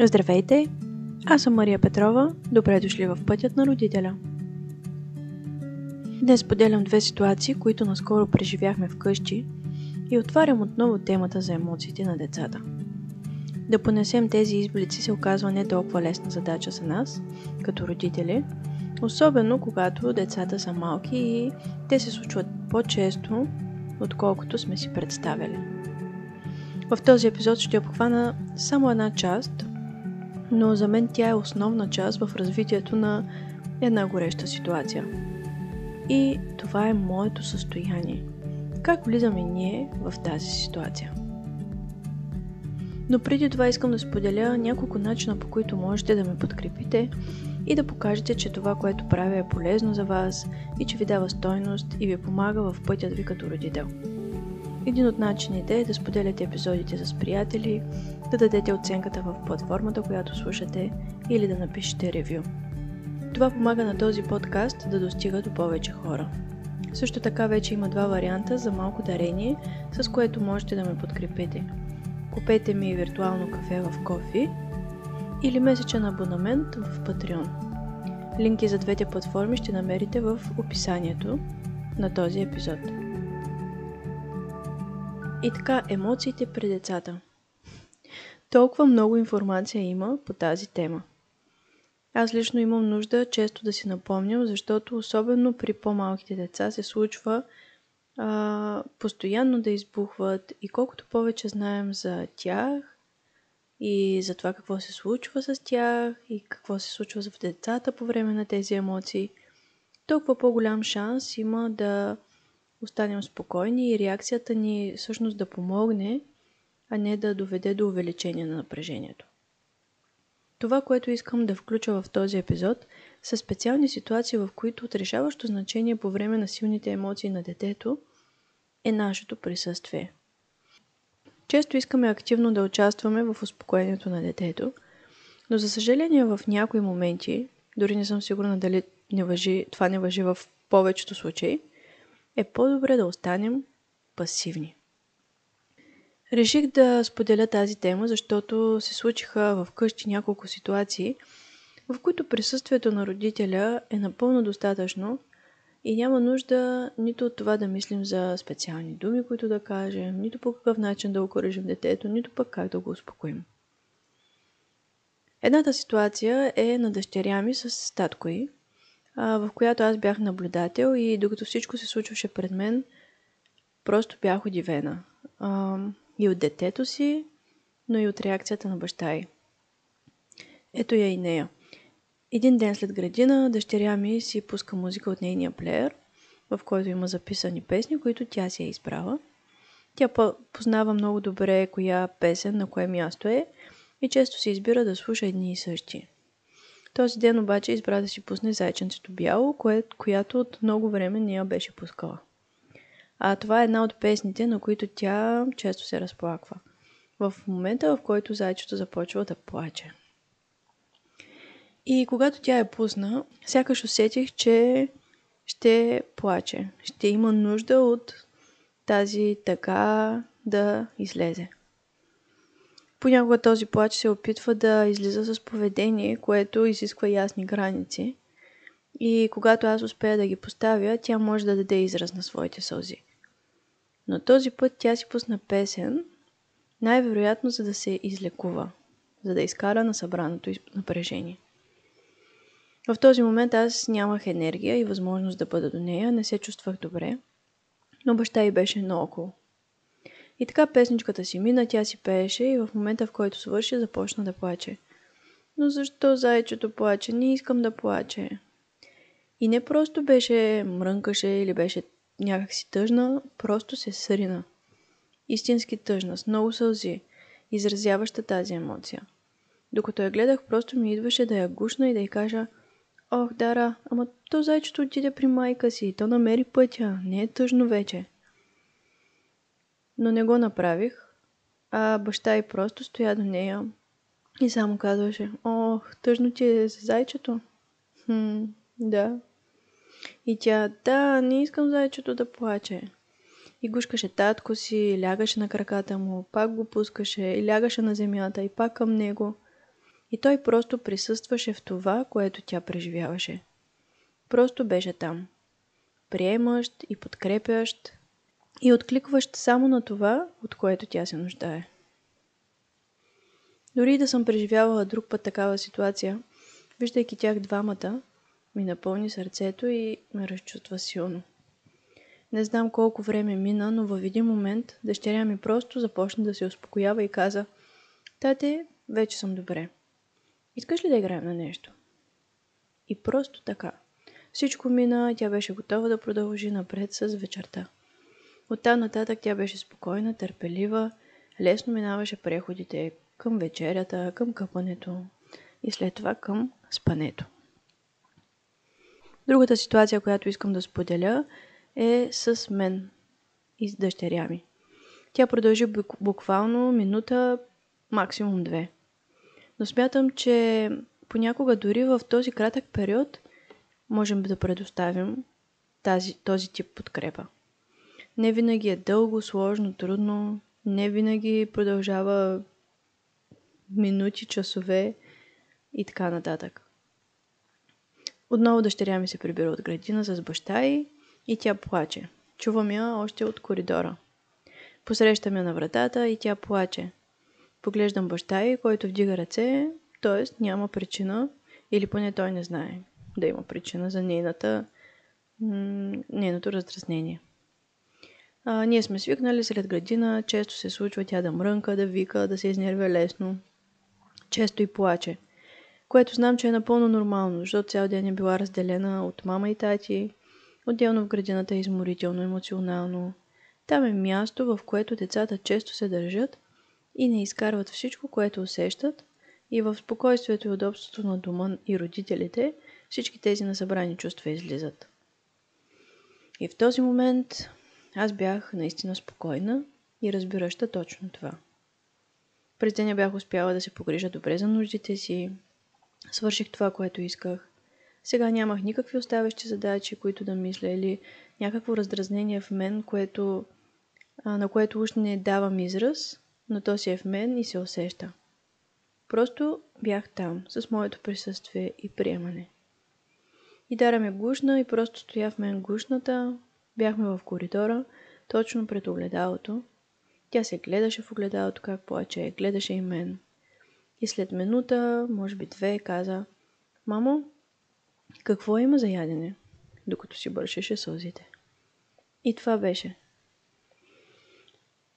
Здравейте! Аз съм Мария Петрова. Добре дошли в Пътят на родителя. Днес поделям две ситуации, които наскоро преживяхме вкъщи и отварям отново темата за емоциите на децата. Да понесем тези изблици се оказва не толкова лесна задача за нас, като родители, особено когато децата са малки и те се случват по-често, отколкото сме си представили. В този епизод ще обхвана само една част, но за мен тя е основна част в развитието на една гореща ситуация. И това е моето състояние. Как влизаме ние в тази ситуация? Но преди това искам да споделя няколко начина, по които можете да ме подкрепите и да покажете, че това, което правя е полезно за вас и че ви дава стойност и ви помага в пътят ви като родител. Един от начините е да споделяте епизодите с приятели, да дадете оценката в платформата, която слушате или да напишете ревю. Това помага на този подкаст да достига до повече хора. Също така вече има два варианта за малко дарение, с което можете да ме подкрепите. Купете ми виртуално кафе в Кофи или месечен абонамент в Patreon. Линки за двете платформи ще намерите в описанието на този епизод. И така, емоциите при децата. Толкова много информация има по тази тема. Аз лично имам нужда често да си напомням, защото особено при по-малките деца се случва а, постоянно да избухват и колкото повече знаем за тях и за това какво се случва с тях и какво се случва в децата по време на тези емоции, толкова по-голям шанс има да останем спокойни и реакцията ни всъщност да помогне, а не да доведе до увеличение на напрежението. Това, което искам да включа в този епизод, са специални ситуации, в които от решаващо значение по време на силните емоции на детето е нашето присъствие. Често искаме активно да участваме в успокоението на детето, но за съжаление в някои моменти, дори не съм сигурна дали не въжи, това не въжи в повечето случаи, е по-добре да останем пасивни. Реших да споделя тази тема, защото се случиха в къщи няколко ситуации, в които присъствието на родителя е напълно достатъчно и няма нужда нито от това да мислим за специални думи, които да кажем, нито по какъв начин да окоръжим детето, нито пък как да го успокоим. Едната ситуация е на дъщеря ми с татко й, в която аз бях наблюдател и докато всичко се случваше пред мен, просто бях удивена. И от детето си, но и от реакцията на баща й. Ето я и нея. Един ден след градина, дъщеря ми си пуска музика от нейния плеер, в който има записани песни, които тя си е избрала. Тя познава много добре коя песен на кое място е и често се избира да слуша едни и същи. Този ден обаче избра да си пусне Зайченцето бяло, кое, която от много време не я беше пускала. А това е една от песните, на които тя често се разплаква. В момента, в който зайчето започва да плаче. И когато тя е пусна, сякаш усетих, че ще плаче. Ще има нужда от тази така да излезе. Понякога този плач се опитва да излиза с поведение, което изисква ясни граници. И когато аз успея да ги поставя, тя може да даде израз на своите сълзи. Но този път тя си пусна песен, най-вероятно за да се излекува, за да изкара на събраното напрежение. В този момент аз нямах енергия и възможност да бъда до нея, не се чувствах добре, но баща й беше наоколо. И така песничката си мина, тя си пееше и в момента, в който свърши, започна да плаче. Но защо зайчето плаче? Не искам да плаче. И не просто беше мрънкаше или беше някак си тъжна, просто се срина. Истински тъжна, с много сълзи, изразяваща тази емоция. Докато я гледах, просто ми идваше да я гушна и да й кажа Ох, Дара, ама то зайчето отиде при майка си, то намери пътя, не е тъжно вече. Но не го направих, а баща й просто стоя до нея и само казваше Ох, тъжно ти е за зайчето? Хм, да, и тя, да, не искам зайчето да плаче. И гушкаше татко си, лягаше на краката му, пак го пускаше и лягаше на земята и пак към него. И той просто присъстваше в това, което тя преживяваше. Просто беше там. Приемащ и подкрепящ и откликващ само на това, от което тя се нуждае. Дори да съм преживявала друг път такава ситуация, виждайки тях двамата, ми напълни сърцето и ме разчувства силно. Не знам колко време мина, но във един момент дъщеря ми просто започна да се успокоява и каза Тате, вече съм добре. Искаш ли да играем на нещо? И просто така. Всичко мина тя беше готова да продължи напред с вечерта. Оттам нататък тя беше спокойна, търпелива, лесно минаваше преходите към вечерята, към къпането и след това към спането. Другата ситуация, която искам да споделя, е с мен и с дъщеря ми. Тя продължи буквално минута, максимум две. Но смятам, че понякога дори в този кратък период можем да предоставим тази, този тип подкрепа. Не винаги е дълго, сложно, трудно, не винаги продължава минути, часове и така нататък. Отново дъщеря ми се прибира от градина с баща й и тя плаче. Чувам я още от коридора. Посрещам я на вратата и тя плаче. Поглеждам баща й, който вдига ръце, т.е. няма причина, или поне той не знае да има причина за нейната, нейното раздразнение. А, ние сме свикнали след градина, често се случва тя да мрънка, да вика, да се изнервя лесно. Често и плаче. Което знам, че е напълно нормално, защото цял ден е била разделена от мама и тати, Отделно в градината е изморително, емоционално. Там е място, в което децата често се държат и не изкарват всичко, което усещат, и в спокойствието и удобството на дома и родителите всички тези насъбрани чувства излизат. И в този момент аз бях наистина спокойна и разбираща точно това. През деня бях успяла да се погрижа добре за нуждите си, свърших това, което исках, сега нямах никакви оставащи задачи, които да мисля или някакво раздразнение в мен, което, на което уж не давам израз, но то си е в мен и се усеща. Просто бях там, с моето присъствие и приемане. И дара ме гушна и просто стоя в мен гушната. Бяхме в коридора, точно пред огледалото. Тя се гледаше в огледалото как плаче, гледаше и мен. И след минута, може би две, каза Мамо, какво има за ядене, докато си бършеше сълзите? И това беше.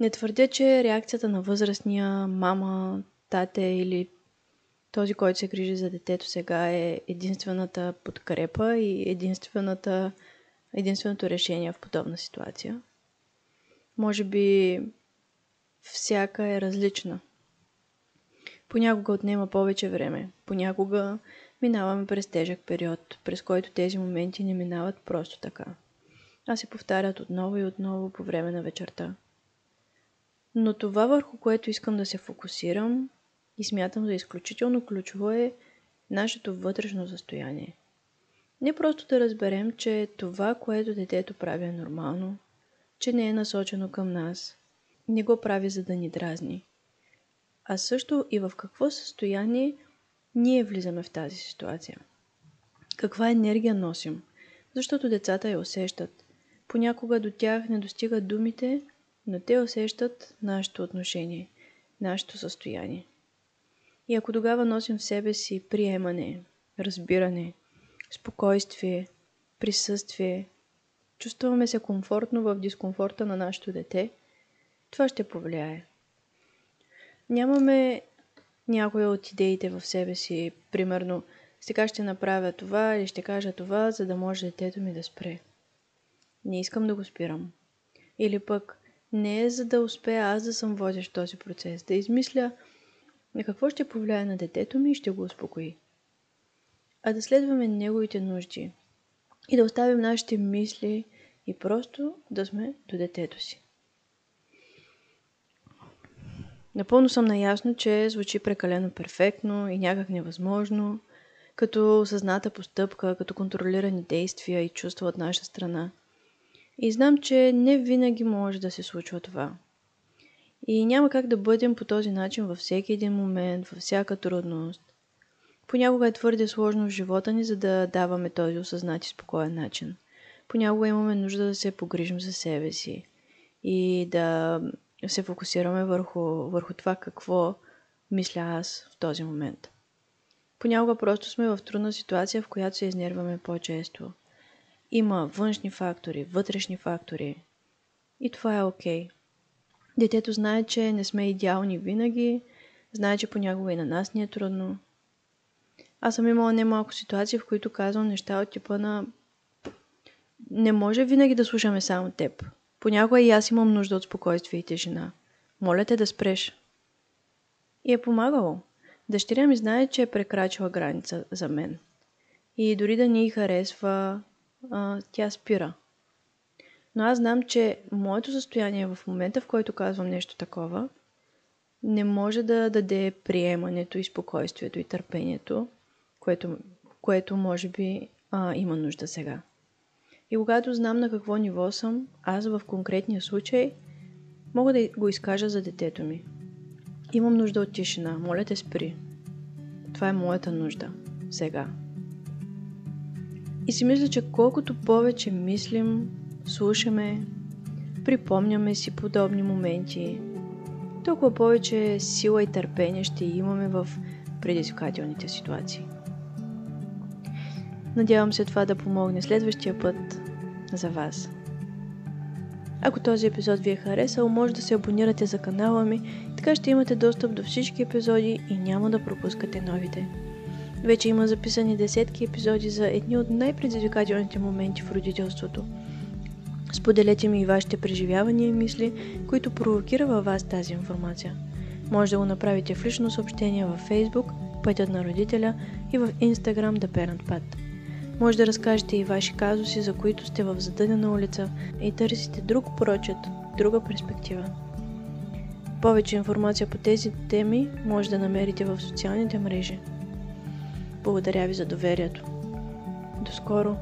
Не твърдя, че реакцията на възрастния мама, тате или този, който се грижи за детето сега е единствената подкрепа и единствената, единственото решение в подобна ситуация. Може би всяка е различна. Понякога отнема повече време, понякога Минаваме през тежък период, през който тези моменти не минават просто така, а се повтарят отново и отново по време на вечерта. Но това върху което искам да се фокусирам и смятам за изключително ключово е нашето вътрешно състояние. Не просто да разберем, че това, което детето прави е нормално, че не е насочено към нас, не го прави за да ни дразни, а също и в какво състояние ние влизаме в тази ситуация. Каква енергия носим? Защото децата я усещат. Понякога до тях не достигат думите, но те усещат нашето отношение, нашето състояние. И ако тогава носим в себе си приемане, разбиране, спокойствие, присъствие, чувстваме се комфортно в дискомфорта на нашето дете, това ще повлияе. Нямаме някоя от идеите в себе си. Примерно, сега ще направя това или ще кажа това, за да може детето ми да спре. Не искам да го спирам. Или пък не е за да успея аз да съм водещ този процес, да измисля на какво ще повлияе на детето ми и ще го успокои. А да следваме неговите нужди и да оставим нашите мисли и просто да сме до детето си. Напълно съм наясно, че звучи прекалено перфектно и някак невъзможно, като осъзната постъпка, като контролирани действия и чувства от наша страна. И знам, че не винаги може да се случва това. И няма как да бъдем по този начин във всеки един момент, във всяка трудност. Понякога е твърде сложно в живота ни, за да даваме този осъзнат и спокоен начин. Понякога имаме нужда да се погрижим за себе си и да се фокусираме върху, върху това какво мисля аз в този момент. Понякога просто сме в трудна ситуация, в която се изнерваме по-често. Има външни фактори, вътрешни фактори. И това е окей. Okay. Детето знае, че не сме идеални винаги, знае, че понякога и на нас ни е трудно. Аз съм имала немалко ситуации, в които казвам неща от типа на не може винаги да слушаме само теб. Понякога и аз имам нужда от спокойствие и тишина. Моля те да спреш. И е помагало. Дъщеря ми знае, че е прекрачила граница за мен. И дори да ни харесва, а, тя спира. Но аз знам, че моето състояние в момента, в който казвам нещо такова, не може да даде приемането и спокойствието и търпението, което, което може би а, има нужда сега. И когато знам на какво ниво съм, аз в конкретния случай мога да го изкажа за детето ми. Имам нужда от тишина. Моля те спри. Това е моята нужда. Сега. И си мисля, че колкото повече мислим, слушаме, припомняме си подобни моменти, толкова повече сила и търпение ще имаме в предизвикателните ситуации. Надявам се това да помогне следващия път за вас. Ако този епизод ви е харесал, може да се абонирате за канала ми, така ще имате достъп до всички епизоди и няма да пропускате новите. Вече има записани десетки епизоди за едни от най-предизвикателните моменти в родителството. Споделете ми и вашите преживявания и мисли, които провокира във вас тази информация. Може да го направите в лично съобщение във Facebook, Пътят на родителя и в Instagram The Parent Path. Може да разкажете и ваши казуси, за които сте в задънена улица и търсите друг прочет, друга перспектива. Повече информация по тези теми може да намерите в социалните мрежи. Благодаря ви за доверието. До скоро!